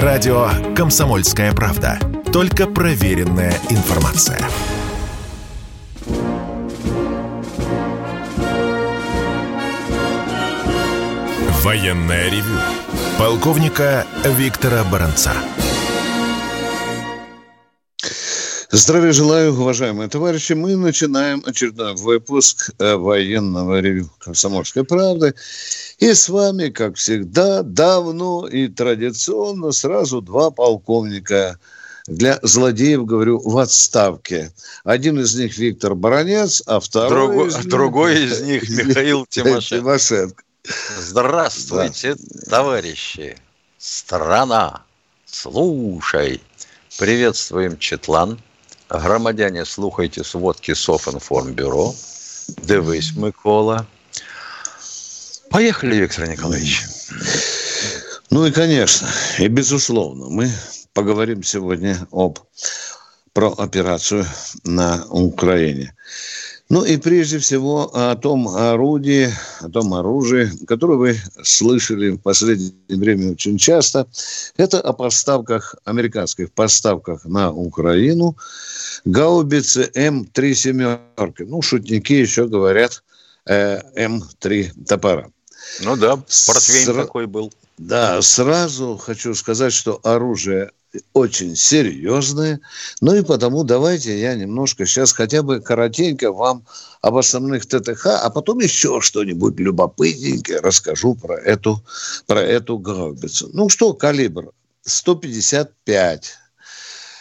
Радио «Комсомольская правда». Только проверенная информация. Военная ревю. Полковника Виктора Баранца. Здравия желаю, уважаемые товарищи. Мы начинаем очередной выпуск э, военного ревю «Комсомольской правды». И с вами, как всегда, давно и традиционно сразу два полковника для злодеев, говорю, в отставке. Один из них Виктор Баранец, а второй Другой, из них... другой из них Михаил Тимошенко. Тимошенко. Здравствуйте, товарищи. Страна, слушай. Приветствуем Четлан. Громадяне, слухайте сводки Софинформбюро. Дивись, Микола. Поехали, Виктор Николаевич. Ну и, конечно, и безусловно, мы поговорим сегодня об про операцию на Украине. Ну и прежде всего о том орудии, о том оружии, которое вы слышали в последнее время очень часто. Это о поставках, американских поставках на Украину гаубицы М3 семерки. Ну, шутники еще говорят э, М3 топора. Ну да, портвейн Сра- такой был. Да, сразу хочу сказать, что оружие очень серьезное. Ну и потому давайте я немножко сейчас хотя бы коротенько вам об основных ТТХ, а потом еще что-нибудь любопытненькое расскажу про эту, про эту гаубицу. Ну что, калибр 155,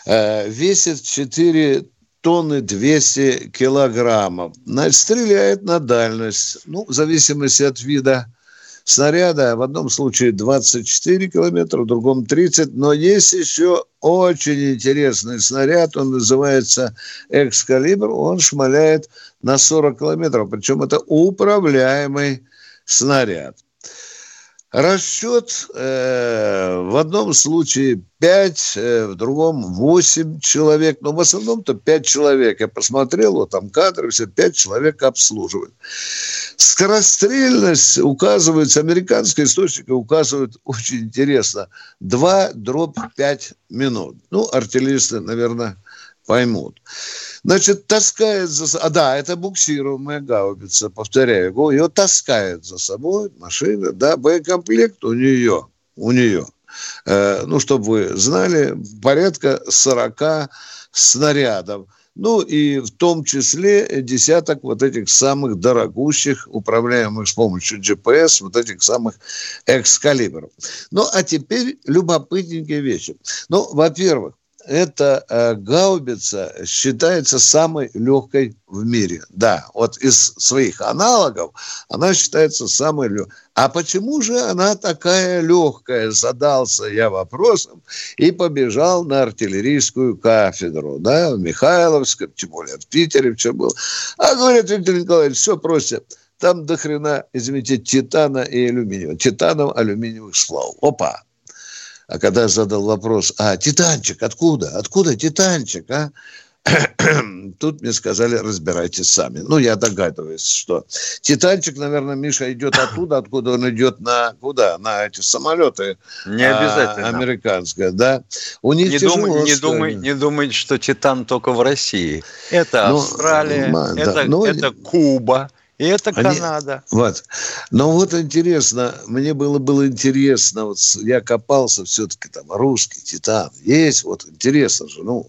э, весит 4 тонны 200 килограммов. Значит, стреляет на дальность, ну, в зависимости от вида снаряда. В одном случае 24 километра, в другом 30. Но есть еще очень интересный снаряд. Он называется «Экскалибр». Он шмаляет на 40 километров. Причем это управляемый снаряд. Расчет э, в одном случае 5, э, в другом 8 человек. Но в основном-то 5 человек. Я посмотрел, вот там кадры, все 5 человек обслуживают. Скорострельность указывается, американские источники указывают очень интересно. 2 дробь 5 минут. Ну, артиллеристы, наверное, поймут. Значит, таскает за собой... А, да, это буксируемая гаубица, повторяю. Ее таскает за собой машина, да, боекомплект у нее, у нее. Э, ну, чтобы вы знали, порядка 40 снарядов. Ну, и в том числе десяток вот этих самых дорогущих, управляемых с помощью GPS, вот этих самых экскалибров. Ну, а теперь любопытненькие вещи. Ну, во-первых, эта э, гаубица считается самой легкой в мире. Да, вот из своих аналогов она считается самой легкой. А почему же она такая легкая? Задался я вопросом и побежал на артиллерийскую кафедру, да, в Михайловском, тем более в Питере все было. А говорят, Виктор Николаевич, все проще. Там до хрена, извините, титана и алюминия. Титанов, алюминиевых сплав. Опа. А когда я задал вопрос, а титанчик откуда? Откуда титанчик, а? Тут мне сказали, разбирайтесь сами. Ну, я догадываюсь, что Титанчик, наверное, Миша идет оттуда, откуда он идет на куда? На эти самолеты. Не обязательно. А, американское, да. У них Не тяжело, думай, не, думай, не думай, что Титан только в России. Это Ну, Австралия, да, это, ну, это Куба, и это Они- Канада. Вот. Но вот интересно, мне было, было интересно, вот я копался все-таки там русский титан. Есть, вот интересно же, ну,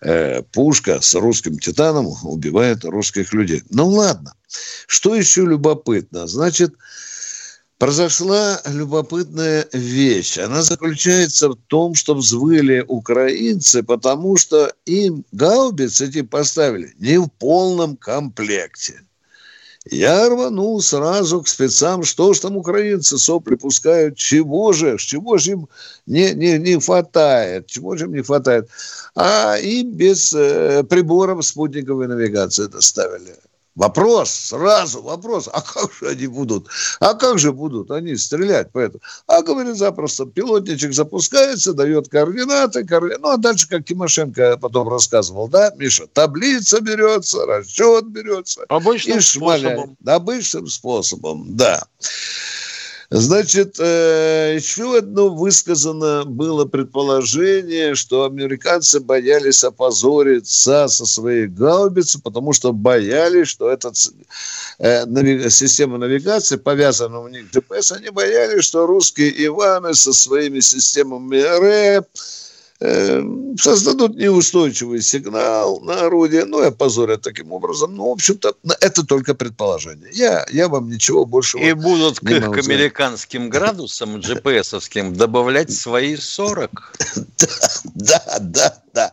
э, пушка с русским титаном убивает русских людей. Ну ладно. Что еще любопытно? Значит, произошла любопытная вещь. Она заключается в том, что взвыли украинцы, потому что им гаубицы эти поставили не в полном комплекте. Я рванул сразу к спецам, что ж там украинцы сопли пускают, чего же, чего же им не, не, не хватает, чего же им не хватает. А им без э, приборов спутниковой навигации доставили. Вопрос, сразу вопрос, а как же они будут, а как же будут они стрелять по этому? А, говорит, запросто, пилотничек запускается, дает координаты, коорди- ну, а дальше, как Тимошенко потом рассказывал, да, Миша, таблица берется, расчет берется, Обычным и шмаляет. способом. Обычным способом, да. Значит, э, еще одно высказано было предположение, что американцы боялись опозориться со своей гаубицей, потому что боялись, что эта э, система навигации, повязана у них GPS, они боялись, что русские Иваны со своими системами РЭП, создадут неустойчивый сигнал на орудие, ну и опозорят таким образом. Ну, в общем-то, это только предположение. Я, я вам ничего больше И будут к, к американским градусам GPS-овским добавлять свои 40. Да, да, да, да.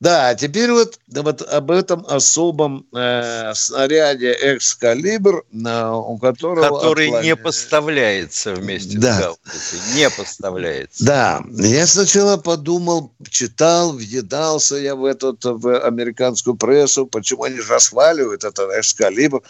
Да, теперь вот, вот об этом особом э, снаряде «Экскалибр», э, у которого... Который отклоня... не поставляется вместе да. с гаубицей, не поставляется. Да, я сначала подумал, читал, въедался я в, этот, в американскую прессу, почему они расхваливают этот «Экскалибр».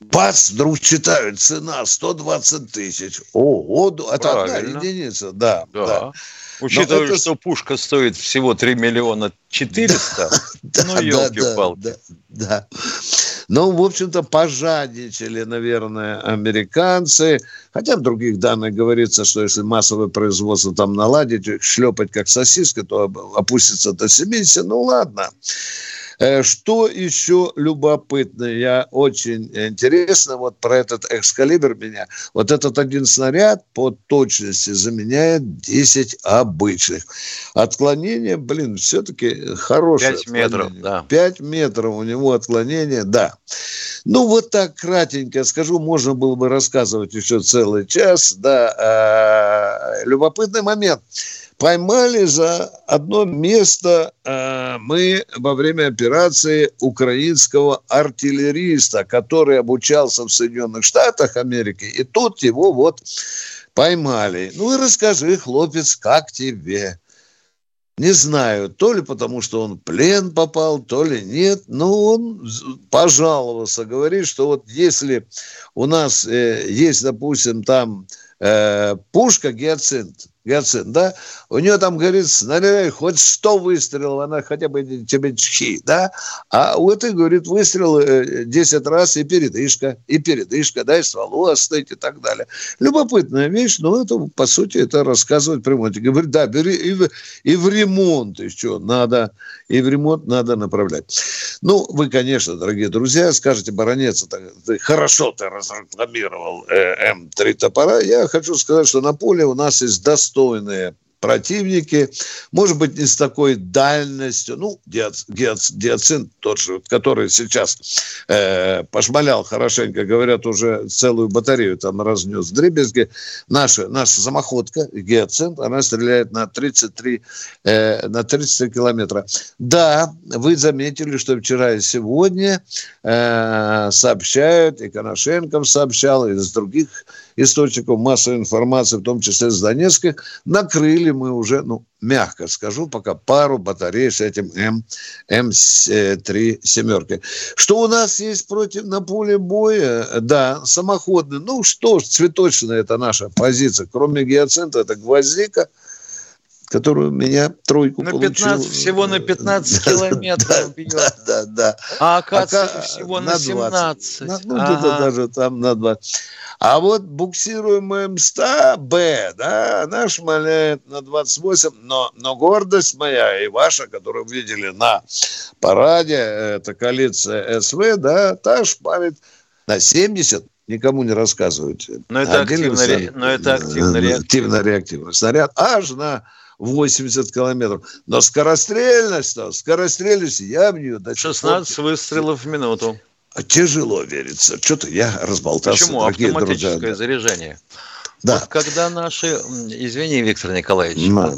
Бац, вдруг читают, цена 120 тысяч. Ого, это Правильно. одна единица, да. да. да. Учитывая, это... что пушка стоит всего 3 миллиона 400, ну, елки-палки. Да, да, Ну, в общем-то, пожадничали, наверное, американцы. Хотя в других данных говорится, что если массовое производство там наладить, шлепать как сосиска, то опустится до 70. Ну, ладно. Э, что еще любопытно, я очень интересно, вот про этот экскалибр меня, вот этот один снаряд по точности заменяет 10 обычных. Отклонение, блин, все-таки хорошее. 5 метров, да. 5 метров у него отклонение, да. Ну, вот так кратенько скажу, можно было бы рассказывать еще целый час, да. Э, любопытный момент поймали за одно место э, мы во время операции украинского артиллериста, который обучался в Соединенных Штатах Америки, и тут его вот поймали. Ну и расскажи, хлопец, как тебе? Не знаю, то ли потому, что он в плен попал, то ли нет, но он пожаловался, говорит, что вот если у нас э, есть, допустим, там э, пушка гиацинт, Гиацин, да, у нее там, говорит, снаряд хоть 100 выстрелов, она хотя бы тебе чхи, да, а у этой, говорит, выстрел 10 э, раз и передышка, и передышка, да, и стволу остыть и так далее. Любопытная вещь, но это, по сути, это рассказывает прямо. Говорит, да, бери и в, и в ремонт еще надо, и в ремонт надо направлять. Ну, вы, конечно, дорогие друзья, скажете, баронец, ты, хорошо ты разрекламировал э, М3 топора. Я хочу сказать, что на поле у нас есть достойные достойные противники, может быть, не с такой дальностью, ну, диацин тот же, который сейчас э, пошмалял хорошенько, говорят, уже целую батарею там разнес дребезги. Наша, наша самоходка, гиацинт, она стреляет на 33, э, на 33 километра. Да, вы заметили, что вчера и сегодня э, сообщают, и Коношенков сообщал, и из других источников массовой информации, в том числе с Донецка, накрыли мы уже, ну, мягко скажу, пока пару батарей с этим М, М3 семеркой. Что у нас есть против на поле боя? Да, самоходный. Ну что ж, цветочная это наша позиция. Кроме гиацинта, это гвоздика – которую меня тройку на 15, получил. Всего на 15 километров бьет. Да, да, да. А оказывается, всего на, 17. На, ну, где-то даже там на 20. А вот буксируемая МСТА-Б, да, она шмаляет на 28, но, но гордость моя и ваша, которую видели на параде, это коалиция СВ, да, та шпалит на 70 никому не рассказывайте. Но это активно, но это активно реактивно. Активно реактивный снаряд аж на 80 километров. Но скорострельность-то, скорострельность, я в нее... 16 выстрелов в минуту. Тяжело верится. Что-то я разболтался. Почему? Автоматическое друзья. заряжение. Да. Вот когда наши... Извини, Виктор Николаевич. Да.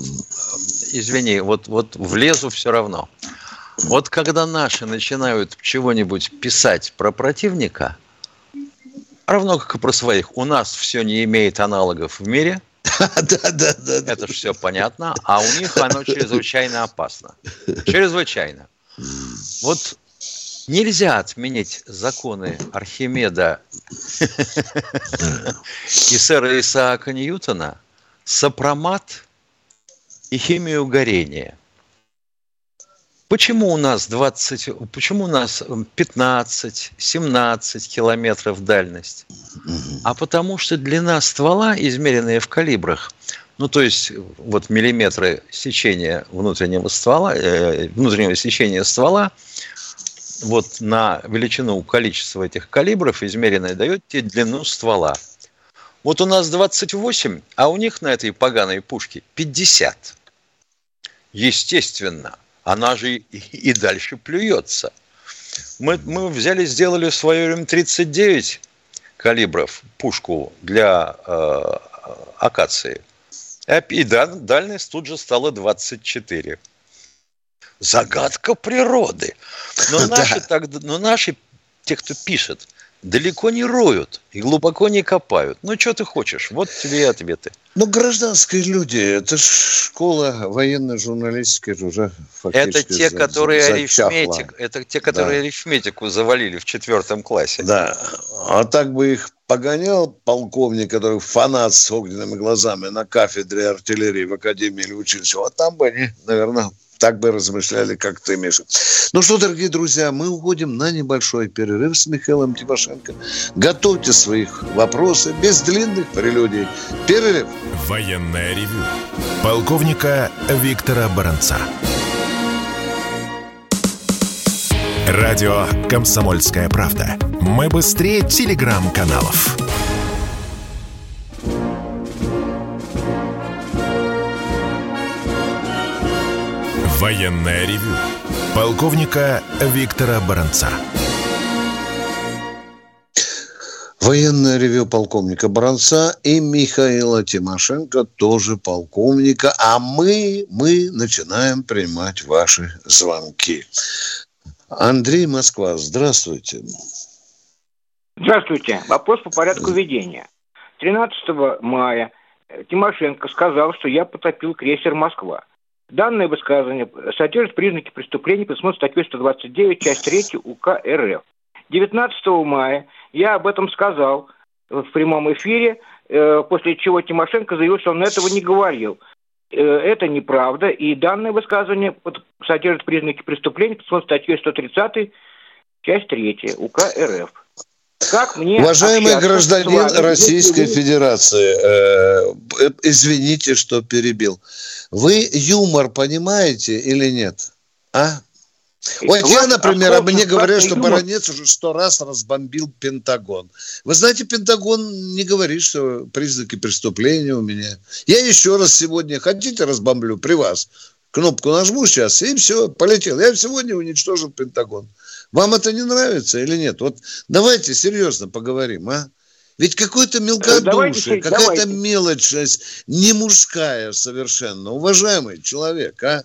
Извини, вот, вот влезу все равно. Вот когда наши начинают чего-нибудь писать про противника, равно как и про своих, у нас все не имеет аналогов в мире – да, да, да. Это же все понятно. А у них оно чрезвычайно опасно. Чрезвычайно. Вот нельзя отменить законы Архимеда и сэра Исаака Ньютона, сопромат и химию горения. Почему у нас 20, почему у нас 15, 17 километров дальность? А потому что длина ствола, измеренная в калибрах, ну то есть вот миллиметры сечения внутреннего ствола, э, внутреннего сечения ствола, вот на величину количества этих калибров измеренное дает тебе длину ствола. Вот у нас 28, а у них на этой поганой пушке 50. Естественно, она же и, дальше плюется. Мы, мы взяли, сделали в свое время 39 калибров пушку для э, акации. И дальность тут же стала 24. Загадка природы. Но наши, так, но наши те, кто пишет, далеко не роют и глубоко не копают. Ну, что ты хочешь? Вот тебе и ответы. Ну, гражданские люди, это ж школа военной журналистики уже фактически Это те, которые арифметик, это те, которые да. арифметику завалили в четвертом классе. Да, а так бы их погонял полковник, который фанат с огненными глазами на кафедре артиллерии в Академии или училище, вот там бы они, наверное, так бы размышляли, как ты, Миша. Ну что, дорогие друзья, мы уходим на небольшой перерыв с Михаилом Тимошенко. Готовьте своих вопросы без длинных прелюдий. Перерыв. Военная ревю. Полковника Виктора Баранца. Радио «Комсомольская правда». Мы быстрее телеграм-каналов. Военное ревю полковника Виктора Баранца. Военное ревю полковника Баранца и Михаила Тимошенко, тоже полковника. А мы, мы начинаем принимать ваши звонки. Андрей Москва, здравствуйте. Здравствуйте. Вопрос по порядку ведения. 13 мая Тимошенко сказал, что я потопил крейсер «Москва». Данное высказывание содержит признаки преступления, предусмотренной статьей 129, часть 3 УК РФ. 19 мая я об этом сказал в прямом эфире, э, после чего Тимошенко заявил, что он этого не говорил. Э, это неправда, и данное высказывание содержит признаки преступления, предусмотренной статьей 130, часть 3 УК РФ. Как мне Уважаемый гражданин Российской Федерации, э, э, извините, что перебил. Вы юмор понимаете или нет? А? Вот я, например, а мне говорят, что Баранец уже сто раз разбомбил Пентагон. Вы знаете, Пентагон не говорит, что признаки преступления у меня. Я еще раз сегодня, хотите, разбомблю при вас. Кнопку нажму сейчас, и все, полетел. Я сегодня уничтожил Пентагон. Вам это не нравится или нет? Вот давайте серьезно поговорим, а? Ведь какой-то мелкодушие, какая-то мелочность, не мужская совершенно, уважаемый человек, а?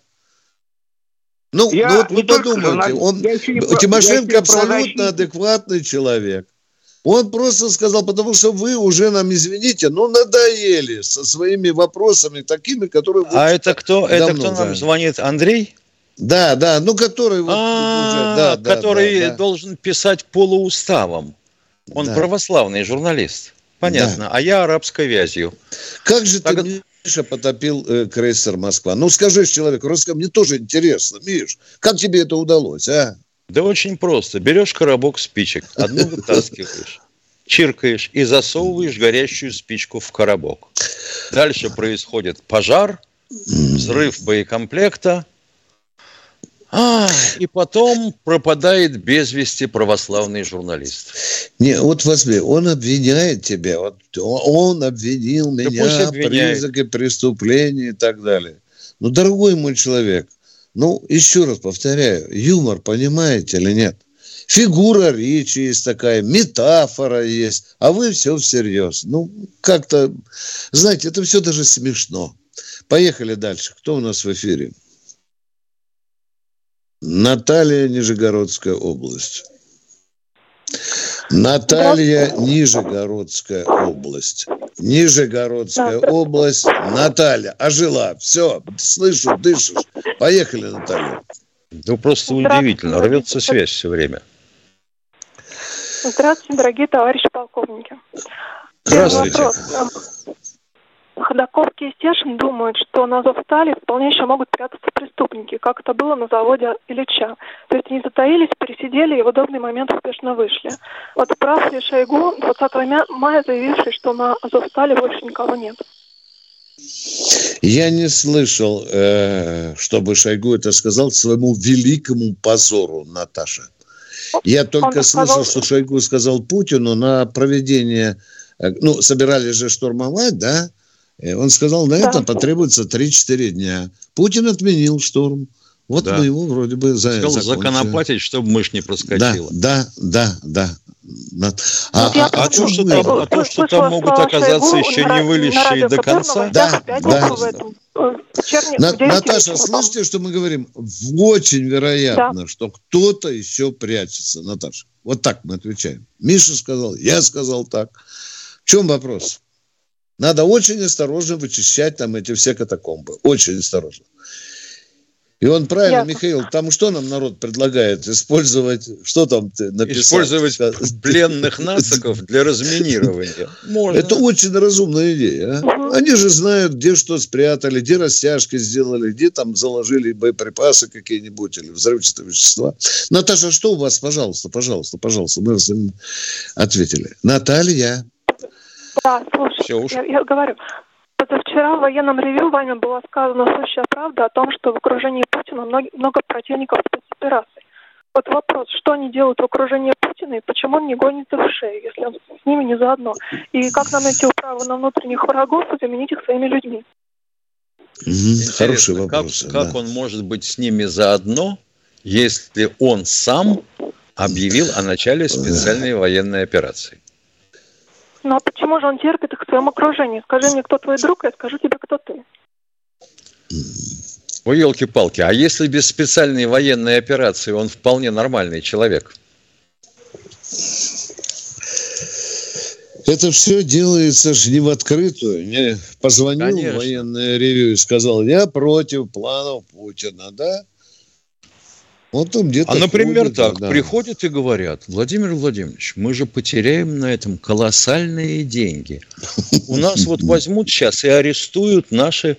Ну, я ну вот вы подумайте, он, Тимошенко абсолютно адекватный человек. Он просто сказал, потому что вы уже нам, извините, ну, надоели со своими вопросами такими, которые... А это кто, это кто нам звонит? Андрей? Да, да, ну который вот а, уже, да, который да, да. должен писать полууставом. Он да. православный журналист. Понятно. Да. А я арабской вязью. Как же так... ты, Миша, потопил э, крейсер Москва? Ну скажи человеку, русскому, мне тоже интересно, Миш, как тебе это удалось, а? Да очень просто. Берешь коробок спичек, одну вытаскиваешь, чиркаешь и засовываешь горящую спичку в коробок. Дальше происходит пожар, взрыв боекомплекта, а, и потом пропадает без вести православный журналист. Не, вот возьми, он обвиняет тебя, вот он обвинил да меня, признаки преступления и так далее. Ну, дорогой мой человек, ну, еще раз повторяю, юмор понимаете или нет? Фигура речи есть такая, метафора есть, а вы все всерьез. Ну, как-то, знаете, это все даже смешно. Поехали дальше. Кто у нас в эфире? Наталья, Нижегородская область. Наталья, Нижегородская область. Нижегородская да. область. Наталья, ожила. Все, слышу, дышишь. Поехали, Наталья. Ну, просто удивительно. Рвется связь все время. Здравствуйте, дорогие товарищи полковники. Здравствуйте. Ходаковский и Стешин думают, что на Азовстале вполне еще могут прятаться преступники, как это было на заводе Ильича. То есть они затаились, пересидели и в удобный момент успешно вышли. Вот прав ли Шойгу 20 мая заявивший, что на Азовстале больше никого нет? Я не слышал, э, чтобы Шойгу это сказал к своему великому позору, Наташа. Я только слышал, что Шойгу сказал Путину на проведение, э, ну, собирались же штурмовать, да? Он сказал, на да. это потребуется 3-4 дня. Путин отменил штурм. Вот да. мы его вроде бы за, Сказал законопатить, чтобы мышь не проскочила. Да, да, да, да. А, а, а, то, что там, а то, что там могут оказаться еще не вылезшие до конца. Да, да. Наташа, слышите, что мы говорим? Очень вероятно, да. что кто-то еще прячется, Наташа. Вот так мы отвечаем. Миша сказал, я сказал так. В чем вопрос? Надо очень осторожно вычищать там эти все катакомбы. Очень осторожно. И он правильно, Ясно. Михаил, там что нам народ предлагает? Использовать, что там ты написал? Использовать пленных нациков для разминирования. Можно. Это очень разумная идея. А? Они же знают, где что спрятали, где растяжки сделали, где там заложили боеприпасы какие-нибудь или взрывчатые вещества. Наташа, что у вас? Пожалуйста, пожалуйста, пожалуйста. Мы вас ответили. Наталья. Да, слушай, я, я говорю, Позавчера в военном ревю вами была сказана сущая правда о том, что в окружении Путина много, много противников спецопераций. Вот вопрос, что они делают в окружении Путина и почему он не гонится в шею, если он с ними не заодно? И как нам найти управу на внутренних врагов и заменить их своими людьми? Угу. Хороший вопрос. Как, да. как он может быть с ними заодно, если он сам объявил о начале специальной военной операции? Ну а почему же он терпит их в своем окружении? Скажи мне, кто твой друг, я скажу тебе, кто ты. Ой, елки-палки, а если без специальной военной операции он вполне нормальный человек? Это все делается же не в открытую. Мне позвонил Конечно. военное ревю и сказал, я против планов Путина, да? Вот там где-то а, например, ходит, так, да. приходят и говорят, Владимир Владимирович, мы же потеряем на этом колоссальные деньги. У нас вот возьмут сейчас и арестуют наши,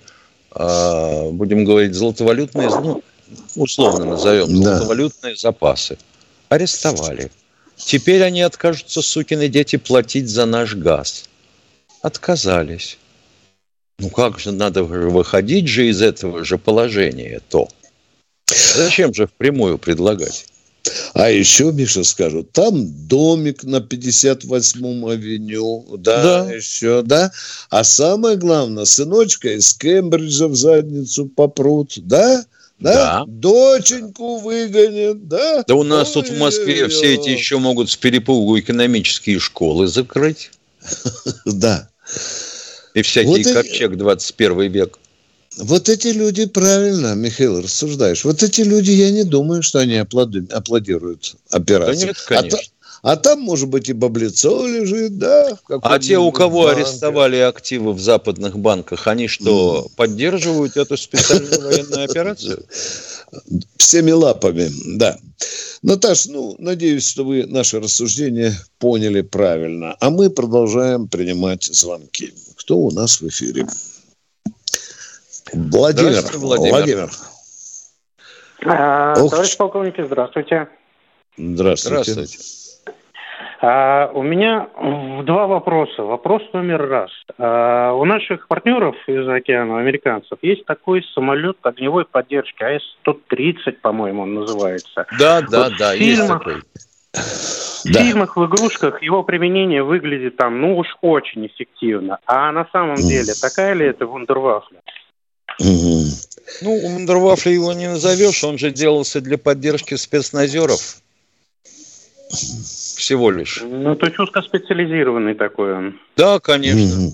а, будем говорить, золотовалютные, ну, условно назовем, золотовалютные запасы. Арестовали. Теперь они откажутся, сукины дети, платить за наш газ. Отказались. Ну как же, надо выходить же из этого же положения то. Зачем же впрямую предлагать? А еще, Миша, скажут, там домик на 58-м авеню, да, да, еще, да. А самое главное, сыночка из Кембриджа в задницу попрут, да? Да? да. Доченьку выгонят, да? Да у нас Ой, тут в Москве все эти еще могут с перепугу экономические школы закрыть. Да. И всякий ковчег 21 век. Вот эти люди, правильно, Михаил, рассуждаешь. Вот эти люди, я не думаю, что они аплодируют операции. Да нет, конечно. А, а там, может быть, и баблицо лежит, да? А те, у кого банке. арестовали активы в западных банках, они что, mm. поддерживают эту специальную военную операцию? Всеми лапами, да. Наташ, ну, надеюсь, что вы наше рассуждение поняли правильно. А мы продолжаем принимать звонки. Кто у нас в эфире? Владимир. Владимир. Владимир. А, товарищ полковник, здравствуйте. Здравствуйте. Здравствуйте. А, у меня два вопроса. Вопрос номер раз. А, у наших партнеров из океана, американцев, есть такой самолет огневой поддержки, АС-130, по-моему, он называется. Да, да, вот да, фильмах, есть такой. В да. фильмах, в игрушках его применение выглядит там, ну уж очень эффективно. А на самом деле, такая ли это вундервафля? Ну, у Мандервафля его не назовешь, он же делался для поддержки спецназеров. Всего лишь. Ну, то есть узкоспециализированный такой он. Да, конечно.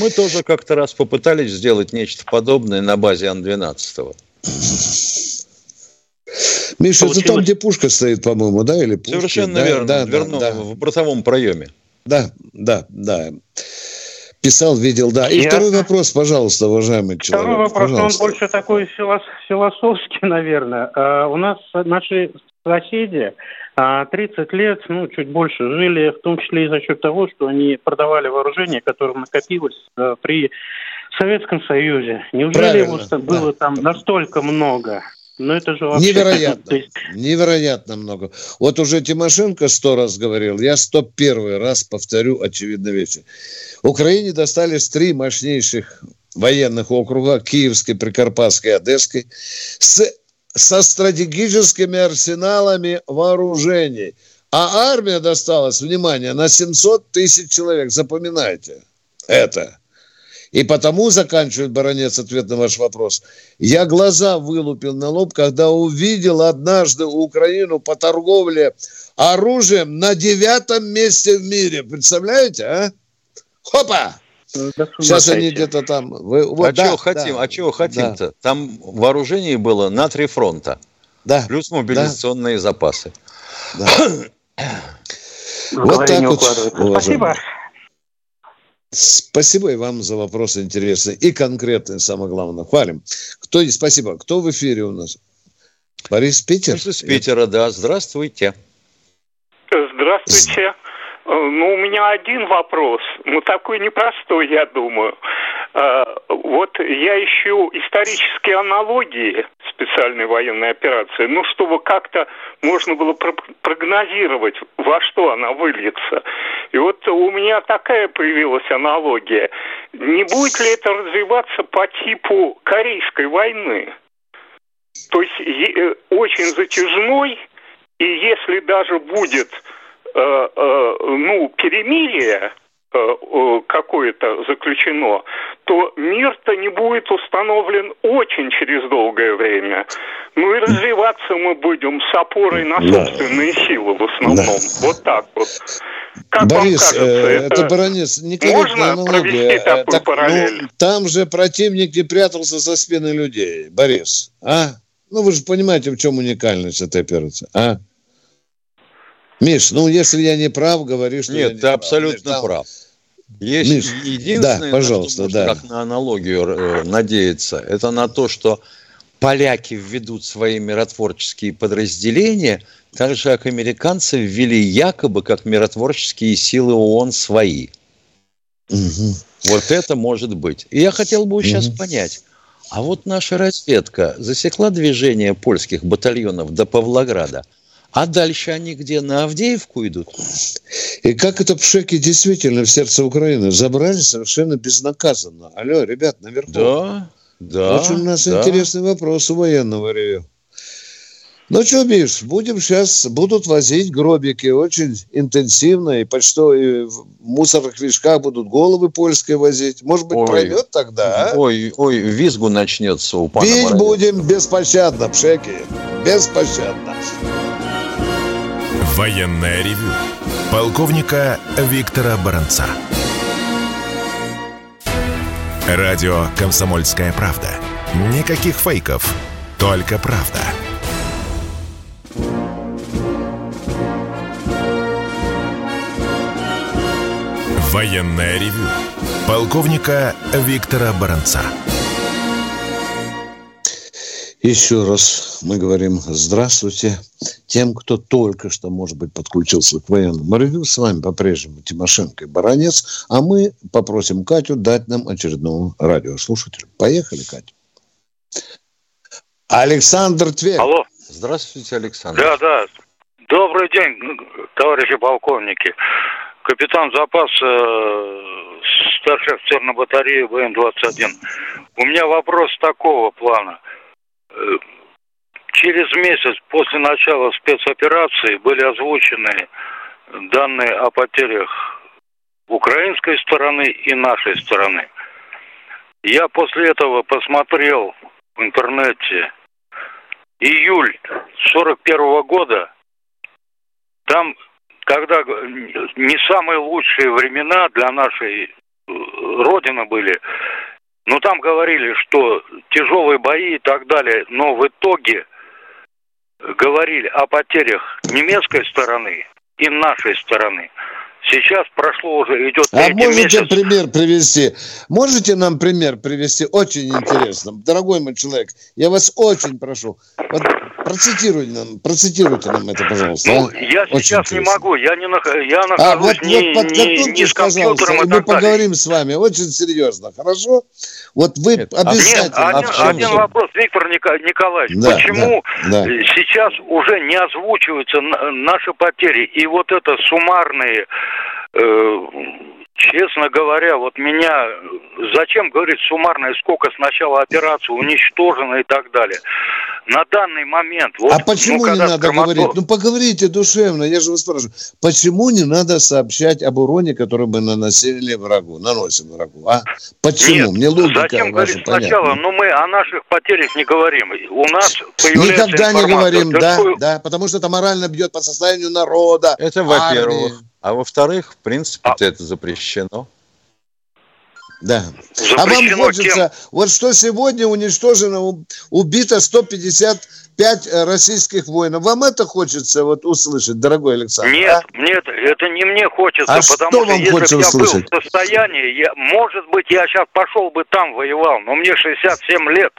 Мы тоже как-то раз попытались сделать нечто подобное на базе Ан-12. Миша, Получилось... это там, где пушка стоит, по-моему, да? Или пушки? Совершенно да, верно. Да, Верну, да, в бортовом проеме. Да, да, да. Писал, видел, да. И Я... второй вопрос, пожалуйста, уважаемый человек. Второй вопрос, пожалуйста. он больше такой философский, наверное. А, у нас наши соседи 30 а, лет, ну, чуть больше жили, в том числе и за счет того, что они продавали вооружение, которое накопилось а, при Советском Союзе. Неужели Правильно, его было да. там настолько много? Ну, это же вообще... Невероятно. Невероятно много. Вот уже Тимошенко сто раз говорил, я сто первый раз повторю очевидно вещи. Украине достались три мощнейших военных округа, Киевской, Прикарпатской, Одесской, с, со стратегическими арсеналами вооружений. А армия досталась, внимание, на 700 тысяч человек. Запоминайте это. И потому, заканчивает баронец ответ на ваш вопрос, я глаза вылупил на лоб, когда увидел однажды Украину по торговле оружием на девятом месте в мире. Представляете, а? Хопа! Да Сейчас они где-то там... Вы, вот, а да, чего хотим? Да, а чего хотим-то? Да. Там вооружений было на три фронта. Да. Плюс мобилизационные да. запасы. Да. вот так вот. Спасибо. Спасибо и вам за вопросы интересные и конкретные, самое главное. Хвалим. Кто, спасибо. Кто в эфире у нас? Борис Питер? Из Питера, да. Здравствуйте. Здравствуйте. Э, ну, у меня один вопрос, ну, такой непростой, я думаю. Э, вот я ищу исторические аналогии специальной военной операции, ну, чтобы как-то можно было прогнозировать, во что она выльется. И вот у меня такая появилась аналогия. Не будет ли это развиваться по типу Корейской войны? То есть э, очень затяжной, и если даже будет ну, перемирие э, какое-то заключено, то мир-то не будет установлен очень через долгое время. Ну и развиваться мы будем с опорой на собственные да. силы в основном. Да. Вот так вот. Как Борис, кажется, э, это, это баронец, можно аналогия. провести такую так, ну, параллель? Ну, там же противник не прятался за спины людей, Борис. А? Ну вы же понимаете, в чем уникальность этой операции, а? Миш, ну если я не прав, говори, что Нет, я ты абсолютно прав. прав. Есть Миш, единственное, да, пожалуйста, на что да. как на аналогию э, надеяться, это на то, что поляки введут свои миротворческие подразделения, так же, как американцы ввели якобы как миротворческие силы ООН свои. Угу. Вот это может быть. И я хотел бы сейчас угу. понять, а вот наша разведка засекла движение польских батальонов до Павлограда – а дальше они где? На Авдеевку идут? И как это пшеки действительно в сердце Украины забрали совершенно безнаказанно. Алло, ребят, наверху. Да, да. Очень у нас да. интересный вопрос у военного ревю. Ну что, Миш, будем сейчас, будут возить гробики очень интенсивно, и почтовые в мусорных мешках будут головы польские возить. Может быть, ой, пройдет тогда, а? Ой, ой, визгу начнется у пана Бить будем беспощадно, пшеки, беспощадно. Военное ревю полковника Виктора Баранца. Радио «Комсомольская правда». Никаких фейков, только правда. Военное ревю полковника Виктора Баранца. Еще раз мы говорим здравствуйте тем, кто только что, может быть, подключился к военному ревю. С вами по-прежнему Тимошенко и Баранец. А мы попросим Катю дать нам очередного радиослушателя. Поехали, Катя. Александр Тверь. Алло. Здравствуйте, Александр. Да, да. Добрый день, товарищи полковники. Капитан запаса, э, старший офицер на батарее ВМ-21. У меня вопрос такого плана – через месяц после начала спецоперации были озвучены данные о потерях украинской стороны и нашей стороны. Я после этого посмотрел в интернете июль 41 -го года. Там, когда не самые лучшие времена для нашей э, Родины были, ну, там говорили, что тяжелые бои и так далее, но в итоге говорили о потерях немецкой стороны и нашей стороны. Сейчас прошло уже, идет А можете месяц. пример привести? Можете нам пример привести? Очень интересно. Дорогой мой человек, я вас очень прошу. Вот Процитируйте нам, процитируйте нам это, пожалуйста. Ну, а? я Очень сейчас интересно. не могу, я не нах... я нахожусь а, вот, не, вот не, не с компьютером и, и мы поговорим с вами очень серьезно, хорошо? Вот вы Нет, обязательно... Нет, один, один вопрос, Виктор Николаевич, да, почему да, да. сейчас уже не озвучиваются наши потери и вот это суммарные э, Честно говоря, вот меня... Зачем говорить суммарно, сколько с начала операции уничтожено и так далее? На данный момент... Вот, а почему ну, не надо Краматов... говорить? Ну, поговорите душевно, я же вас спрашиваю. Почему не надо сообщать об уроне, который мы наносили врагу, наносим врагу? А? Почему? Нет, Мне логика зачем говорить сначала? Ну, мы о наших потерях не говорим. У нас появляется Никогда не говорим, да, да, потому что это морально бьет по состоянию народа. Это во-первых. А во-вторых, в принципе, а... это запрещено. Да. Запрещено а вам хочется, кем? вот что сегодня уничтожено, убито 155 э, российских воинов. Вам это хочется вот услышать, дорогой Александр? Нет, а? нет, это не мне хочется, а потому что, вам если бы я услышать? был в состоянии, я, может быть, я сейчас пошел бы там воевал, но мне 67 лет.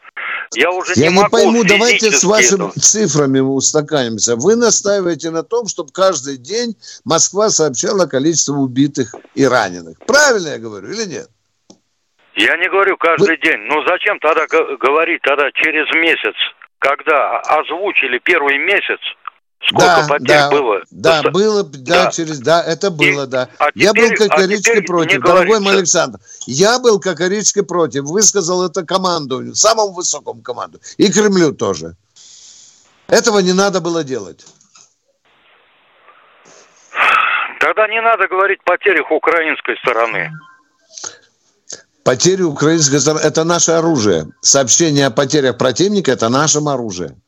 Я уже я не, не пойму, давайте с вашими это. цифрами устаканимся. Вы настаиваете на том, чтобы каждый день Москва сообщала количество убитых и раненых. Правильно я говорю или нет? Я не говорю каждый Вы... день. Ну зачем тогда говорить тогда через месяц, когда озвучили первый месяц, Сколько да, потерь да, было? Да, Просто... было, да, да, через, да, это было, и, да. А теперь, я был категорически а против, дорогой мой Александр. Я был категорически против, высказал это команду, самому высокому команду, и Кремлю тоже. Этого не надо было делать. Тогда не надо говорить о потерях украинской стороны. Потери украинской стороны – это наше оружие. Сообщение о потерях противника – это нашим оружием.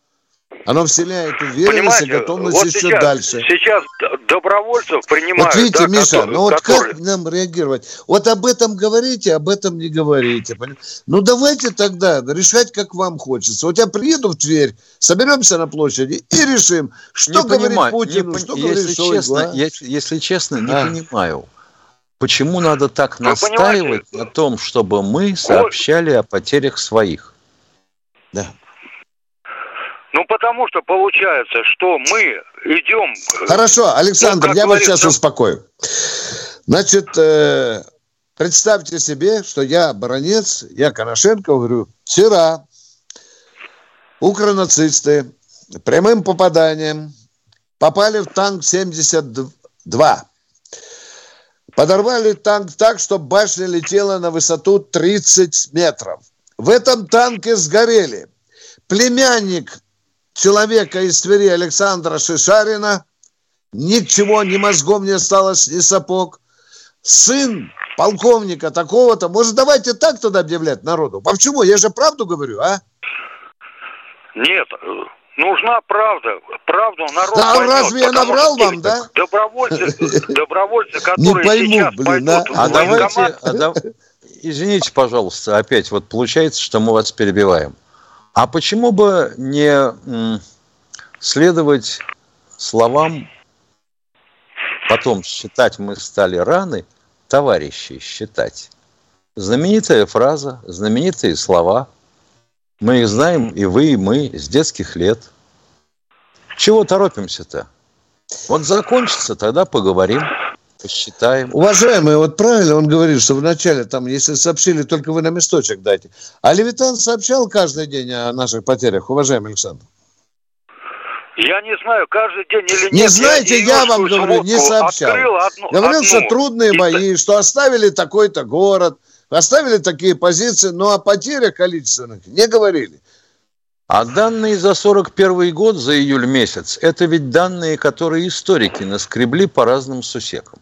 Оно вселяет уверенность и готовность вот еще сейчас, дальше. Сейчас добровольцев принимают. Вот видите, да, Миша, которые, ну вот которые... как нам реагировать? Вот об этом говорите, об этом не говорите. Ну давайте тогда решать, как вам хочется. Вот я приеду в Тверь, соберемся на площади и решим, что не говорит понимаю, Путину, не, что если говорит честно, Шойгу. А? Я, если честно, не а. понимаю. Почему надо так Вы настаивать на том, чтобы мы сообщали о потерях своих? Да. Ну, потому что получается, что мы идем... Э, Хорошо, Александр, ну, я вас сейчас успокою. Значит, э, представьте себе, что я баронец, я Коношенко, говорю, вчера укронацисты прямым попаданием попали в танк 72. Подорвали танк так, что башня летела на высоту 30 метров. В этом танке сгорели племянник человека из Твери Александра Шишарина. Ничего, ни мозгом не осталось, ни сапог. Сын полковника такого-то. Может, давайте так тогда объявлять народу? Почему? Я же правду говорю, а? Нет, нужна правда. Правду народ Да поймет, разве я наврал вам, да? Добровольцы, добровольцы которые Не пойму, сейчас блин, пойдут а, а давайте, а да, Извините, пожалуйста, опять вот получается, что мы вас перебиваем. А почему бы не следовать словам потом считать мы стали раны, товарищи считать? Знаменитая фраза, знаменитые слова. Мы их знаем, и вы, и мы, с детских лет. Чего торопимся-то? Вот закончится, тогда поговорим посчитаем. Уважаемый, вот правильно он говорит, что вначале там, если сообщили, только вы на месточек дайте. А Левитан сообщал каждый день о наших потерях, уважаемый Александр? Я не знаю, каждый день или нет. Не знаете, я, я вам говорю, не сообщал. Одну, Говорил, одну. что трудные бои, что оставили такой-то город, оставили такие позиции, но о потерях количественных не говорили. А данные за 41 год, за июль месяц, это ведь данные, которые историки наскребли по разным сусекам.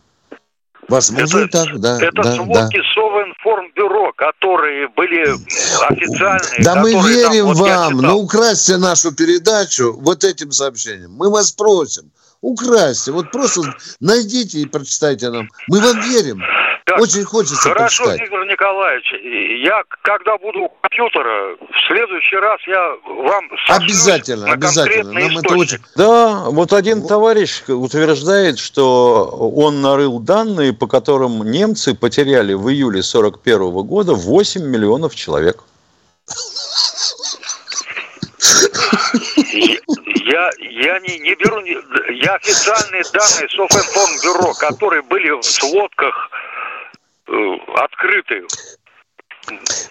Возможно, это, так, да. Это да, сводки да. Совинформбюро, которые были официальные. Да мы верим там, вот вам, но украсьте нашу передачу вот этим сообщением. Мы вас просим, украсьте, вот просто найдите и прочитайте нам. Мы вам верим. Так, Очень хочется Хорошо, почитать. Виктор Николаевич, я когда буду у компьютера, в следующий раз я вам Обязательно, обязательно. Нам это очень... Да, вот один вот. товарищ утверждает, что он нарыл данные, по которым немцы потеряли в июле 41 года 8 миллионов человек. Я, я не, не беру, я официальные данные Софинформбюро, которые были в сводках э, открыты.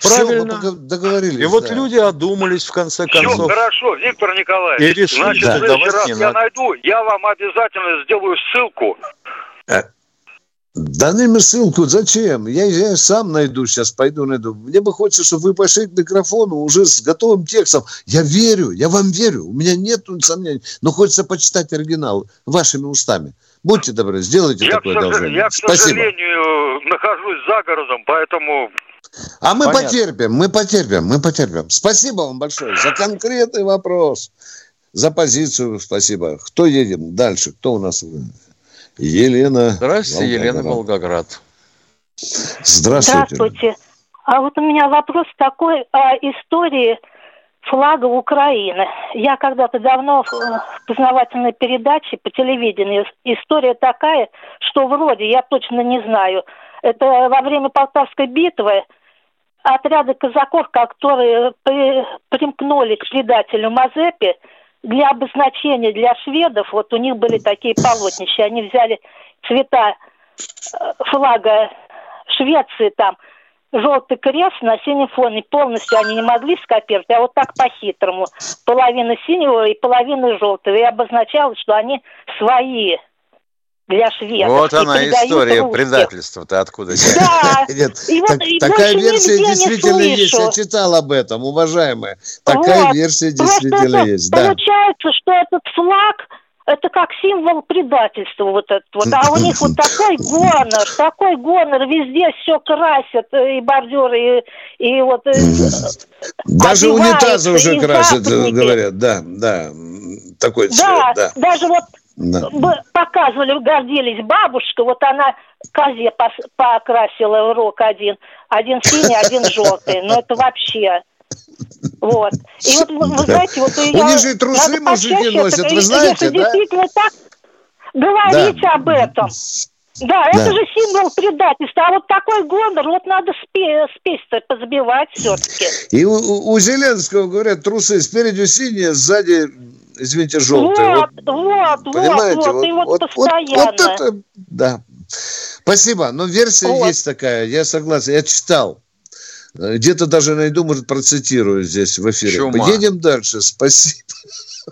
Правильно. Все, договорились. И да. вот люди одумались в конце концов. Все хорошо, Виктор Николаевич. И решили, Значит, да. в следующий раз я надо. найду, я вам обязательно сделаю ссылку. Э, да мне ссылку зачем? Я, я сам найду сейчас, пойду найду. Мне бы хочется, чтобы вы пошли к микрофону уже с готовым текстом. Я верю, я вам верю. У меня нет сомнений. Но хочется почитать оригинал вашими устами. Будьте добры, сделайте я такое одолжение. Я, к сожалению, нахожусь за городом, поэтому а мы Понятно. потерпим, мы потерпим, мы потерпим. Спасибо вам большое за конкретный вопрос, за позицию спасибо. Кто едем дальше? Кто у нас? Елена. Здравствуйте, Волгоград. Елена Волгоград. Здравствуйте. Здравствуйте. А вот у меня вопрос такой о истории флага Украины. Я когда-то давно в познавательной передаче по телевидению, история такая, что вроде, я точно не знаю, это во время Полтавской битвы отряды казаков, которые при, примкнули к предателю Мазепе, для обозначения для шведов, вот у них были такие полотнища, они взяли цвета э, флага Швеции там, желтый крест на синем фоне, полностью они не могли скопировать, а вот так по-хитрому, половина синего и половина желтого, и обозначалось, что они свои для шведов. Вот она история предательства-то откуда Да. Нет, и вот, так, и такая версия действительно есть. Я читал об этом, уважаемая. Такая вот. версия действительно Просто есть. Да. Получается, что этот флаг это как символ предательства вот этот вот. А у них вот такой гонор, такой гонор, везде все красят, и бордюры, и, и вот... Э, Даже унитазы уже красят, говорят, да, да, такой цвет, да. да. даже вот да. Показывали, гордились. Бабушка, вот она козе покрасила в рог один. Один синий, один желтый. Ну, это вообще... Вот. И вот, вы, вы знаете, вот я... У них же трусы мужики носят, вы знаете, да? действительно так говорить да. об этом. Да, это же символ предательства. А вот такой гонор, вот надо спесь-то позабивать все-таки. И у, у Зеленского, говорят, трусы спереди синие, сзади извините, желтые. Вот, вот, вот, понимаете? вот, вот, и вот, вот постоянно. Вот, вот это, да. Спасибо. Но версия вот. есть такая, я согласен. Я читал. Где-то даже найду, может, процитирую здесь в эфире. Чума. Едем дальше. Спасибо.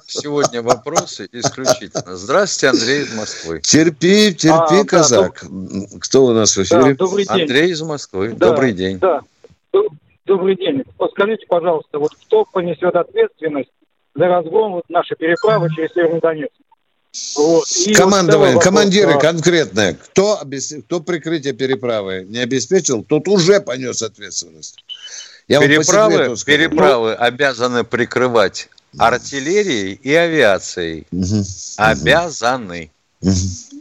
Сегодня вопросы исключительно. Здравствуйте, Андрей из Москвы. Терпи, терпи, а, казак. Да, Кто у нас в эфире? Да, добрый день. Андрей из Москвы. Да, добрый день. Да. Добрый день. Скажите, пожалуйста, вот кто понесет ответственность за разгон нашей переправы через Северный Донецк. Вот. Командование, вот командиры вопрос, конкретные. Кто, обес... кто прикрытие переправы не обеспечил, тот уже понес ответственность. Я переправы переправы ну, обязаны прикрывать артиллерией и авиацией. Угу. Обязаны. Угу.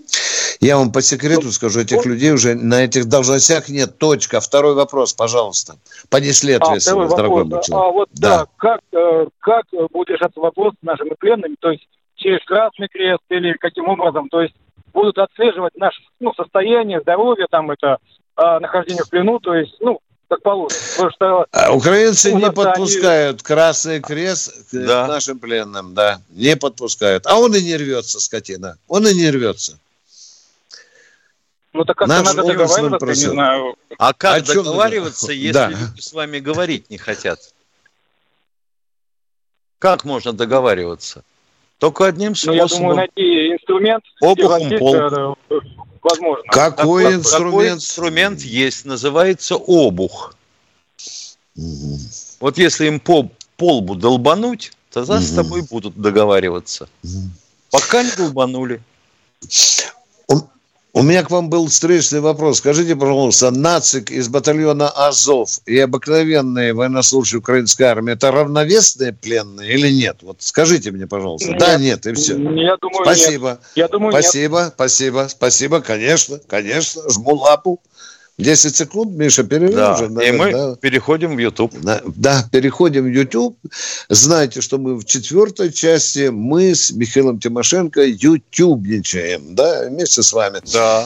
Я вам по секрету ну, скажу, этих людей уже на этих должностях нет. Точка. Второй вопрос, пожалуйста. Понесли а, ответственность, а, дорогой мой человек. А вот да, да как, э, как будет решаться вопрос с нашими пленными? То есть через Красный Крест или каким образом? То есть будут отслеживать наше ну, состояние, здоровье, там это э, нахождение в плену, то есть, ну, как положено. что, а украинцы не подпускают они... Красный Крест да. к нашим пленным, да, не подпускают. А он и не рвется, скотина. Он и не рвется. Ну так как надо договариваться, не знаю. А как О договариваться, если да. люди с вами говорить не хотят? Как можно договариваться? Только одним способом. Ну, я думаю, найти инструмент. Обухом пол. Э, возможно. Какой такой, инструмент? Такой инструмент есть, называется обух. Угу. Вот если им по полбу долбануть, тогда угу. с тобой будут договариваться. Угу. Пока не долбанули. У меня к вам был встречный вопрос. Скажите, пожалуйста, нацик из батальона Азов и обыкновенные военнослужащие украинской армии это равновесные пленные или нет? Вот скажите мне, пожалуйста. Нет. Да, нет, и все. Я думаю, спасибо. Нет. Я думаю, спасибо, нет. спасибо, спасибо, конечно, конечно. Жму лапу. 10 секунд, Миша, перерыв да. уже. Наверное, и мы да. переходим в YouTube. Да, да, переходим в YouTube. Знаете, что мы в четвертой части мы с Михаилом Тимошенко ютубничаем, да, вместе с вами. Да.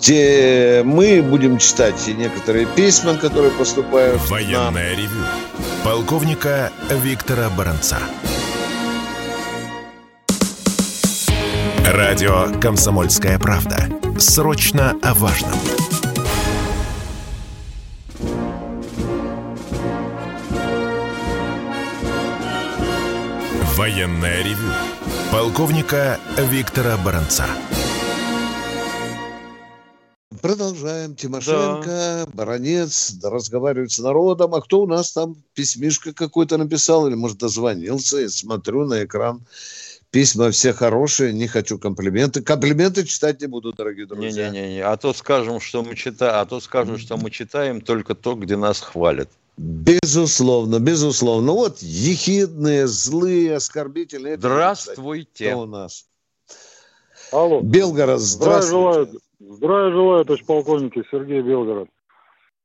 Те, мы будем читать некоторые письма, которые поступают. Военное ревю полковника Виктора Баранца. Радио «Комсомольская правда». Срочно о важном. Военная ревю. Полковника Виктора Баранца. Продолжаем. Тимошенко, да. Баранец, да, разговаривают с народом. А кто у нас там письмишко какой-то написал или, может, дозвонился? Я смотрю на экран. Письма все хорошие, не хочу комплименты. Комплименты читать не буду, дорогие друзья. Не-не-не, а то скажем, что мы читаем, а то скажем, что мы читаем только то, где нас хвалят. Безусловно, безусловно. Вот ехидные, злые, оскорбительные. Здравствуйте. Кто у нас? Алло. Белгород, здравствуйте. Здравия желаю, здравия желаю, товарищ полковники, Сергей Белгород.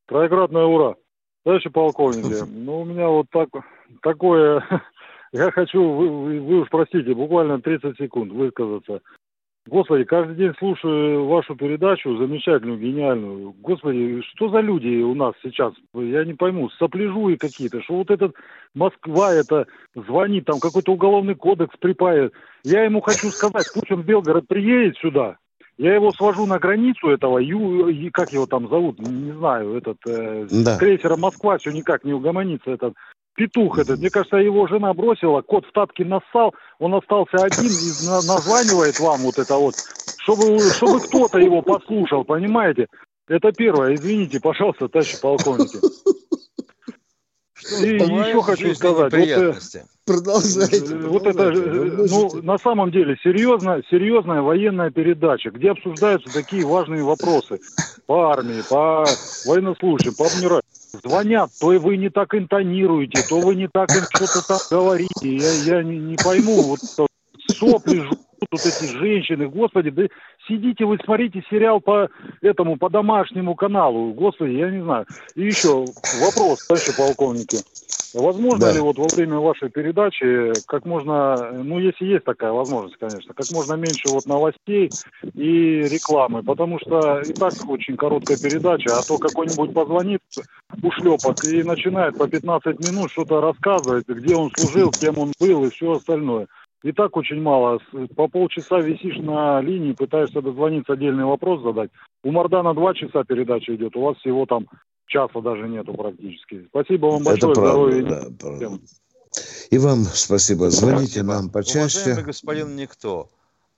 Троекратное ура. Товарищи полковники, ну у меня вот так, такое, я хочу, вы, вы уж простите, буквально 30 секунд высказаться. Господи, каждый день слушаю вашу передачу, замечательную, гениальную. Господи, что за люди у нас сейчас? Я не пойму, сопляжуи какие-то, что вот этот Москва это звонит, там какой-то уголовный кодекс припает. Я ему хочу сказать, пусть он в Белгород приедет сюда, я его свожу на границу этого, ю, как его там зовут, не знаю, этот э, да. крейсера Москва все никак не угомонится, этот петух этот. Мне кажется, его жена бросила, кот в тапки нассал, он остался один и названивает вам вот это вот, чтобы, чтобы кто-то его послушал, понимаете? Это первое. Извините, пожалуйста, товарищи полковники. И еще хочу сказать, вот, э, продолжайте. Вот это, э, ну, на самом деле, серьезно, серьезная военная передача, где обсуждаются такие важные вопросы по армии, по военнослужащим, по адмиралу звонят, то вы не так интонируете, то вы не так что-то там говорите. Я, я не, не пойму, вот сопли жгут вот эти женщины, господи, да сидите вы, смотрите сериал по этому, по домашнему каналу, господи, я не знаю. И еще вопрос, товарищи полковники. Возможно да. ли вот во время вашей передачи как можно, ну если есть такая возможность, конечно, как можно меньше вот новостей и рекламы, потому что и так очень короткая передача, а то какой-нибудь позвонит ушлепок и начинает по 15 минут что-то рассказывать, где он служил, кем он был и все остальное. И так очень мало. По полчаса висишь на линии, пытаешься дозвониться, отдельный вопрос задать. У Мордана два часа передача идет, у вас всего там часа даже нету практически. Спасибо вам большое. Это правда, да, правда. И вам спасибо. Звоните спасибо. нам почаще. Уважаемый господин Никто,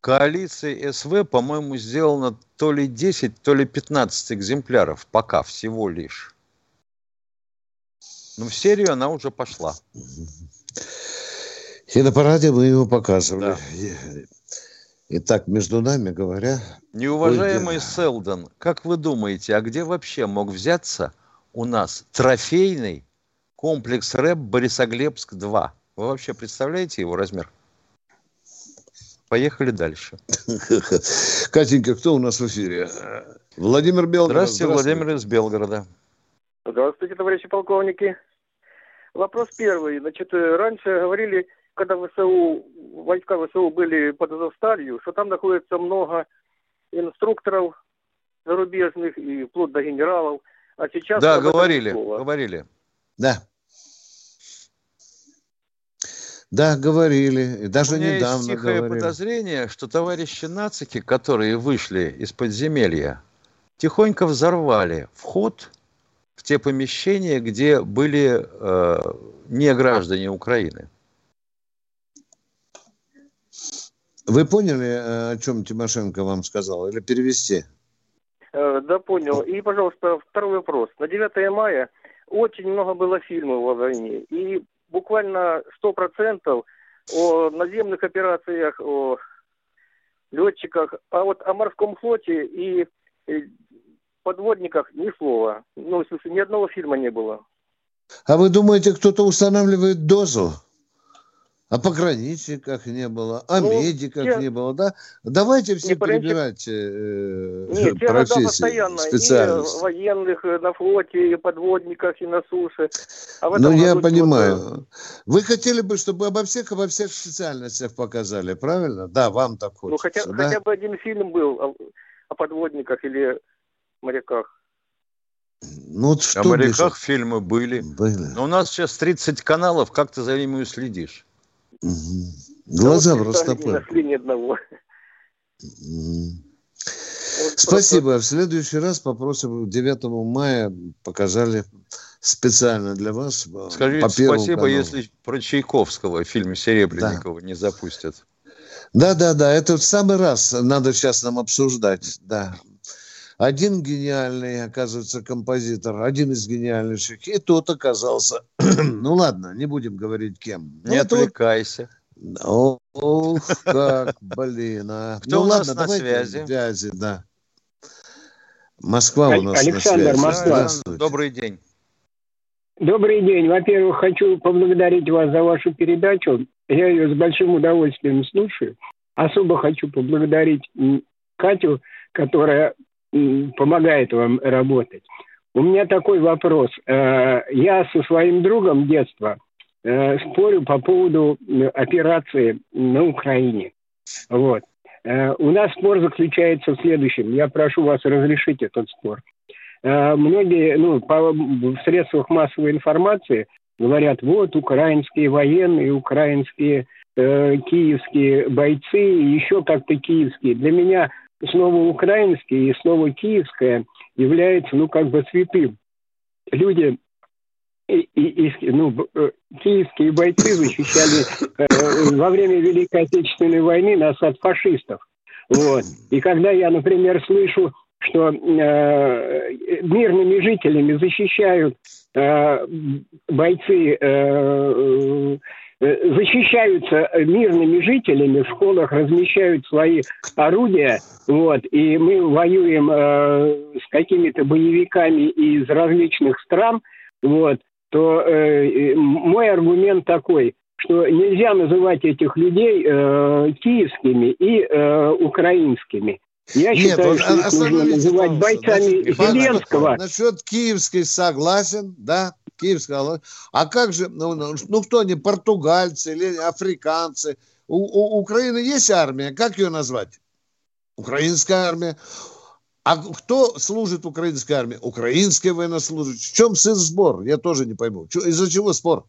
коалиции СВ, по-моему, сделано то ли 10, то ли 15 экземпляров. Пока всего лишь. Ну, в серию она уже пошла. И на параде мы его показывали. Да. Итак, между нами говоря... Неуважаемый Селдон, как вы думаете, а где вообще мог взяться у нас трофейный комплекс РЭП Борисоглебск-2? Вы вообще представляете его размер? Поехали дальше. Катенька, кто у нас в эфире? Владимир Белгород. Здравствуйте, Здравствуйте. Владимир из Белгорода. Здравствуйте, товарищи полковники. Вопрос первый. Значит, раньше говорили, когда ВСУ, войска ВСУ были под Азовсталью, что там находится много инструкторов зарубежных и вплоть до генералов. А сейчас... Да, говорили, говорили. Да. Да, говорили. И даже У меня недавно есть тихое говорили. подозрение, что товарищи нацики, которые вышли из подземелья, тихонько взорвали вход в те помещения, где были э, не граждане Украины. Вы поняли, э, о чем Тимошенко вам сказал, или перевести? Э, да, понял. И, пожалуйста, второй вопрос. На 9 мая очень много было фильмов о войне. И буквально 100% о наземных операциях, о летчиках. А вот о морском флоте и подводниках ни слова. Ну, в смысле, ни одного фильма не было. А вы думаете, кто-то устанавливает дозу? О пограничниках не было, о ну, медиках те... не было, да? Давайте все не перебирать э, Нет, профессии, постоянно, специальности. И военных э, на флоте, и подводниках, и на суше. А ну, я понимаю. Вот... Вы хотели бы, чтобы обо всех, обо всех специальностях показали, правильно? Да, вам так хочется, Ну, хотя, да? хотя бы один фильм был о, о подводниках или моряках. Ну, вот что О моряках бежит? фильмы были. были. Но у нас сейчас 30 каналов, как ты за ними следишь? Угу. Глаза да, просто Не нашли ни одного. Спасибо. В следующий раз попросим 9 мая показали специально для вас. Э, Скажите по спасибо, каналу. если про Чайковского в фильме Серебренникова да. не запустят. Да, да, да, это в самый раз надо сейчас нам обсуждать, да. Один гениальный, оказывается, композитор, один из гениальнейших, и тот оказался. ну ладно, не будем говорить кем. Не ну, отвлекайся. Вот... Ох, как, блин, а. Кто ну, у нас ладно, на связи? связи, да. Москва у нас Александр, на связи. Москва. Добрый день. Добрый день. Во-первых, хочу поблагодарить вас за вашу передачу. Я ее с большим удовольствием слушаю. Особо хочу поблагодарить Катю, которая помогает вам работать. У меня такой вопрос. Э, я со своим другом детства э, спорю по поводу операции на Украине. Вот. Э, у нас спор заключается в следующем. Я прошу вас разрешить этот спор. Многие, ну, по, в средствах массовой информации говорят, вот украинские военные, украинские э, киевские бойцы, еще как-то киевские. Для меня слово украинское и слово киевское является, ну, как бы святым. Люди и, и, и, ну, э, киевские бойцы защищали э, во время Великой Отечественной войны нас от фашистов. Вот. И когда я, например, слышу, что э, мирными жителями защищают э, бойцы э, Э, защищаются мирными жителями, в школах размещают свои орудия, вот, и мы воюем э, с какими-то боевиками из различных стран, вот, то э, мой аргумент такой, что нельзя называть этих людей э, киевскими и э, украинскими. Я Нет, считаю, вот, что их нужно называть бойцами Значит, Зеленского. Насчет киевской согласен, да, киевская, а как же, ну, ну, ну кто они, португальцы или африканцы? У, у Украины есть армия, как ее назвать? Украинская армия. А кто служит украинской армии? Украинские военнослужащие. В чем сын сбор? Я тоже не пойму. Из-за чего спор?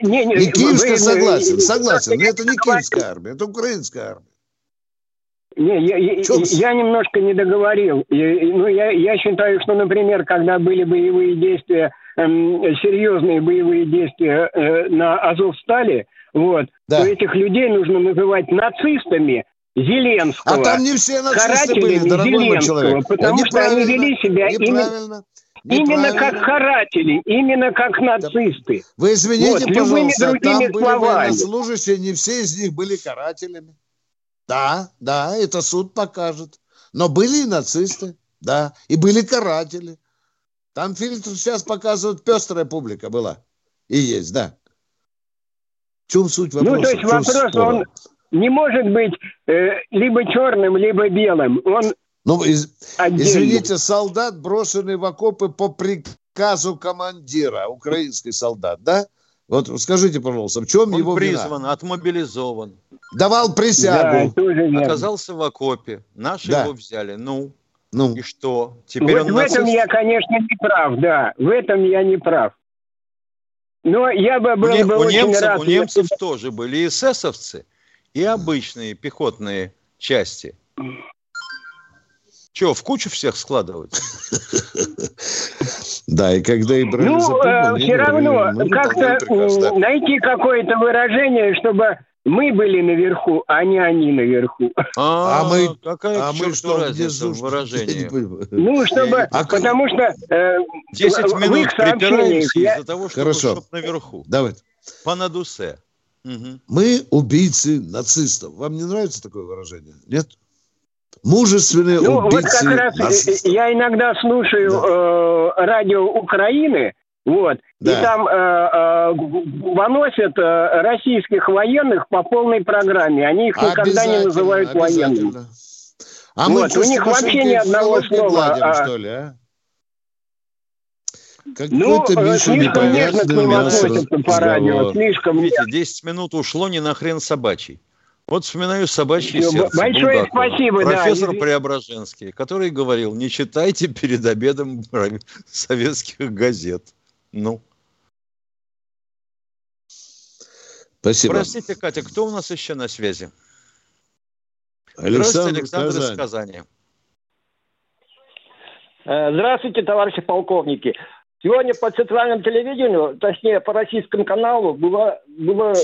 Не, не, и киевская вы, согласен, вы, согласен. Но это не киевская армия, это украинская армия. Не, я, я, я немножко не договорил. Я, ну, я, я считаю, что, например, когда были боевые действия серьезные боевые действия э, на Азовстале, вот, да. то этих людей нужно называть нацистами Зеленского. А там не все нацисты были, дорогой мой человек. Потому что они вели себя именно, именно как каратели, именно как нацисты. Вы извините, вот, пожалуйста, там были словами. военнослужащие, не все из них были карателями. Да, да, это суд покажет. Но были и нацисты, да, и были каратели. Там фильтр сейчас показывают пестрая публика была. И есть, да. В чем суть вопроса? Ну, то есть вопрос, спора? он не может быть э, либо черным, либо белым. Он ну, из, извините, солдат, брошенный в окопы по приказу командира, украинский солдат, да? Вот скажите, пожалуйста, в чем Он его призван, вина? отмобилизован. Давал присягу. Да, Оказался в окопе. Наши да. его взяли. Ну, ну. И что? Теперь вот он в этом я, конечно, не прав, да. В этом я не прав. Но я бы был у, бы у немцев, рад... У немцев если... тоже были эсэсовцы и обычные пехотные части. Че, в кучу всех складывать? Да, и когда и брали Ну, э, все равно как-то найти какое-то выражение, чтобы мы были наверху, а не они наверху. А, а мы, какая а мы что, разница в выражении? Ну, чтобы, а, потому что... Э, 10 минут припираемся я... из-за того, что Хорошо. Чтоб наверху. Давай. По надусе. Угу. Мы убийцы нацистов. Вам не нравится такое выражение? Нет? Мужественные ну, убийцы вот как раз нацистов. Я иногда слушаю да. э, радио Украины, вот. Да. И там э, э, выносят э, российских военных по полной программе. Они их никогда не называют военными. А вот. мы У них вообще ни одного слова. Гладим, а... что ли, а? Какой-то ну, Миша непонятный мясо. по радио. Слишком... Видите, 10 минут ушло не на хрен собачий. Вот вспоминаю собачье сердце. Большое Булгакова. спасибо, Профессор да. Преображенский, который говорил, не читайте перед обедом советских газет. Ну. Спасибо. Простите, Катя, кто у нас еще на связи? Александр, Александр из Казани. Э, здравствуйте, товарищи полковники. Сегодня по центральному телевидению, точнее по российскому каналу, было, было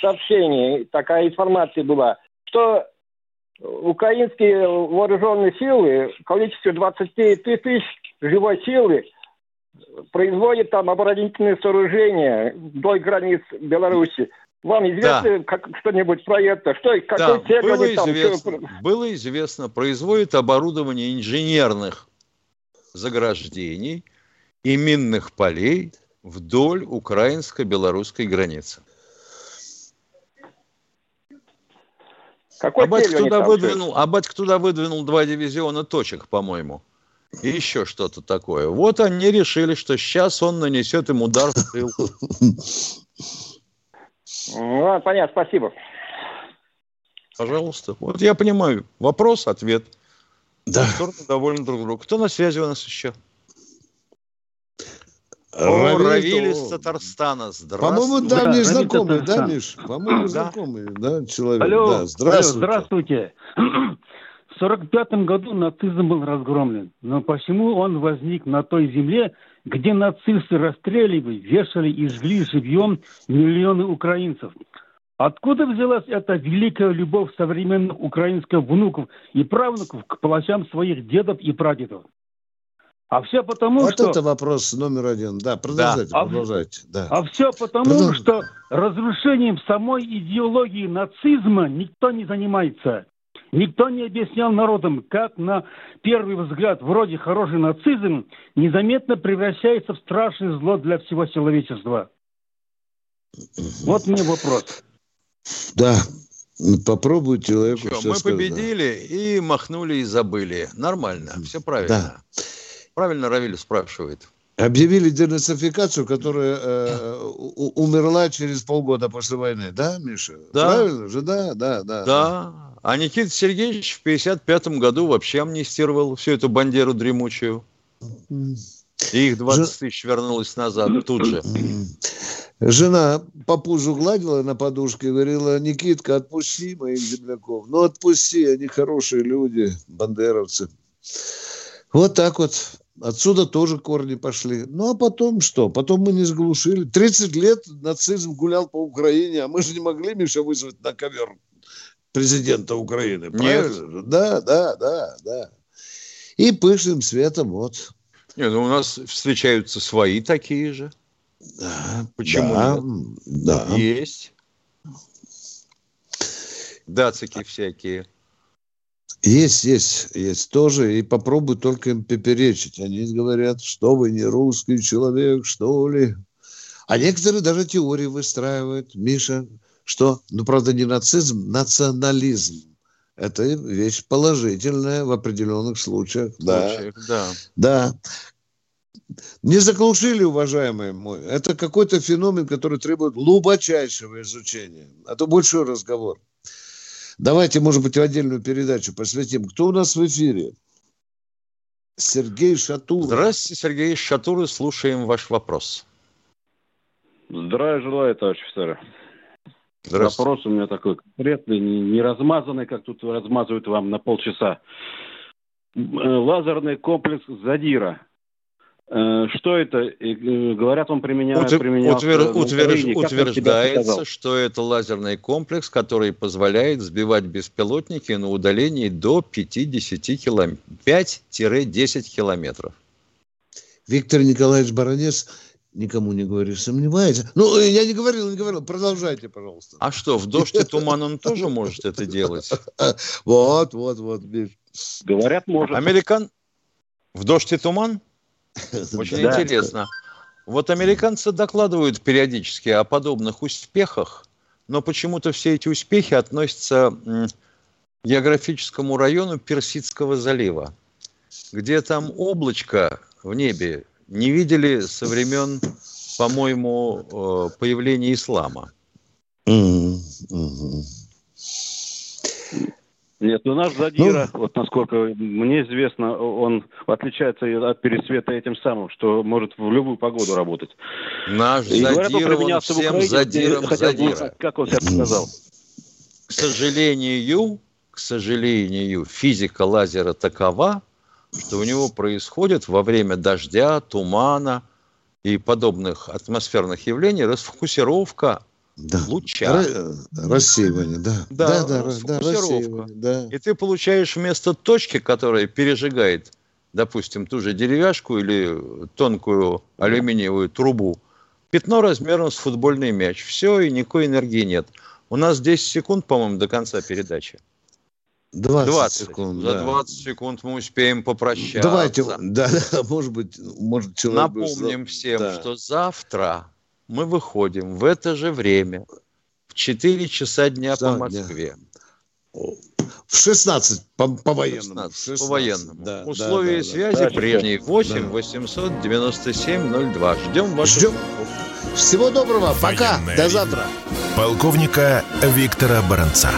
сообщение, такая информация была, что украинские вооруженные силы в количестве 20 тысяч живой силы производят там оборонительные сооружения вдоль границ Беларуси. Вам известно да. как, что-нибудь про это? Что, какой да, цель было там? Известно, было известно, производит оборудование инженерных заграждений и минных полей вдоль украинско-белорусской границы. Какой а батька туда выдвинул, а батька туда выдвинул два дивизиона точек, по-моему. И еще что-то такое. Вот они решили, что сейчас он нанесет им удар в тыл. Ну, понятно, спасибо. Пожалуйста. Вот я понимаю. Вопрос, ответ. Да. Стороны довольны друг другу. Кто на связи у нас еще? Равиль из Татарстана. По-моему, давний да, знакомый, да, Миш? По-моему, да. знакомый, да, человек. Алло, да. Здравствуйте. Алло, здравствуйте. В сорок пятом году нацизм был разгромлен. Но почему он возник на той земле, где нацисты расстреливали, вешали и жгли живьем миллионы украинцев? Откуда взялась эта великая любовь современных украинских внуков и правнуков к палачам своих дедов и прадедов? А все потому, вот что... это вопрос номер один. Да, продолжайте, да. продолжайте. Да. А все потому, Продолж... что разрушением самой идеологии нацизма никто не занимается. Никто не объяснял народам, как на первый взгляд вроде хороший нацизм незаметно превращается в страшное зло для всего человечества. Вот мне вопрос. Да, попробуй человеку Что, все Мы сказать. победили и махнули и забыли. Нормально, все правильно. Да. Правильно Равиль спрашивает. Объявили денацификацию, которая э, умерла через полгода после войны, да, Миша? Да. Правильно же, да, да, да. Да. А Никита Сергеевич в 55 году вообще амнистировал всю эту бандеру дремучую. И их 20 Ж... тысяч вернулось назад тут же. Жена по пузу гладила на подушке и говорила, Никитка, отпусти моих земляков. Ну, отпусти, они хорошие люди, бандеровцы. Вот так вот. Отсюда тоже корни пошли. Ну, а потом что? Потом мы не сглушили. 30 лет нацизм гулял по Украине, а мы же не могли Миша вызвать на ковер президента Украины. Правильно? Нет. Да, да, да, да. И пышным светом вот. Нет, ну у нас встречаются свои такие же. Да, Почему да, нет? Да. Есть. Дацики всякие. Есть, есть, есть тоже. И попробуй только им поперечить. Они говорят, что вы не русский человек, что ли. А некоторые даже теории выстраивают. Миша, что, ну, правда, не нацизм, национализм. Это вещь положительная в определенных случаях. случаях да. да. Да. Не заглушили, уважаемые мой. Это какой-то феномен, который требует глубочайшего изучения. А то большой разговор. Давайте, может быть, отдельную передачу посвятим. Кто у нас в эфире? Сергей Шатур. Здравствуйте, Сергей Шатур. Слушаем ваш вопрос. Здравия желаю, товарищ офицеры. Вопрос у меня такой конкретный, не, не размазанный, как тут размазывают вам на полчаса. Э, лазерный комплекс «Задира» Э, что это? Э, говорят, он применяет, Утвер, утвер, утверж, утверждается, что это лазерный комплекс, который позволяет сбивать беспилотники на удалении до 50 километров, 5-10 километров. Виктор Николаевич Баранец никому не говоришь, сомневается. Ну, я не говорил, не говорил. Продолжайте, пожалуйста. А что, в дождь и туман он тоже может это делать? Вот, вот, вот, Миш. Говорят, может. Американ... В дождь и туман? Очень интересно. Вот американцы докладывают периодически о подобных успехах, но почему-то все эти успехи относятся к географическому району Персидского залива, где там облачко в небе не видели со времен, по-моему, э, появления ислама. Mm-hmm. Нет, ну наш Задира, ну, вот насколько мне известно, он отличается от пересвета этим самым, что может в любую погоду работать. Наш И Задира, говорят, он, он всем Украине, Задиром Задира. Бы, как он себя сказал. К сожалению, к сожалению, физика лазера такова, что у него происходит во время дождя, тумана и подобных атмосферных явлений расфокусировка да. луча. Р- рассеивание, да. Да, да, да, да да. И ты получаешь вместо точки, которая пережигает, допустим, ту же деревяшку или тонкую алюминиевую трубу, пятно размером с футбольный мяч. Все, и никакой энергии нет. У нас 10 секунд, по-моему, до конца передачи. 20, 20 секунд. За да. 20 секунд мы успеем попрощаться. Давайте, да, да может быть, может человек... Напомним всем, да. что завтра мы выходим в это же время, в 4 часа дня За, по Москве. В 16 по, по военному. 16, по военному. Да, Условия да, да, связи да, прежние. 8 да. 897 02. Ждем ваших Ждем. Всего доброго. Пока. До завтра. Полковника Виктора Баранца.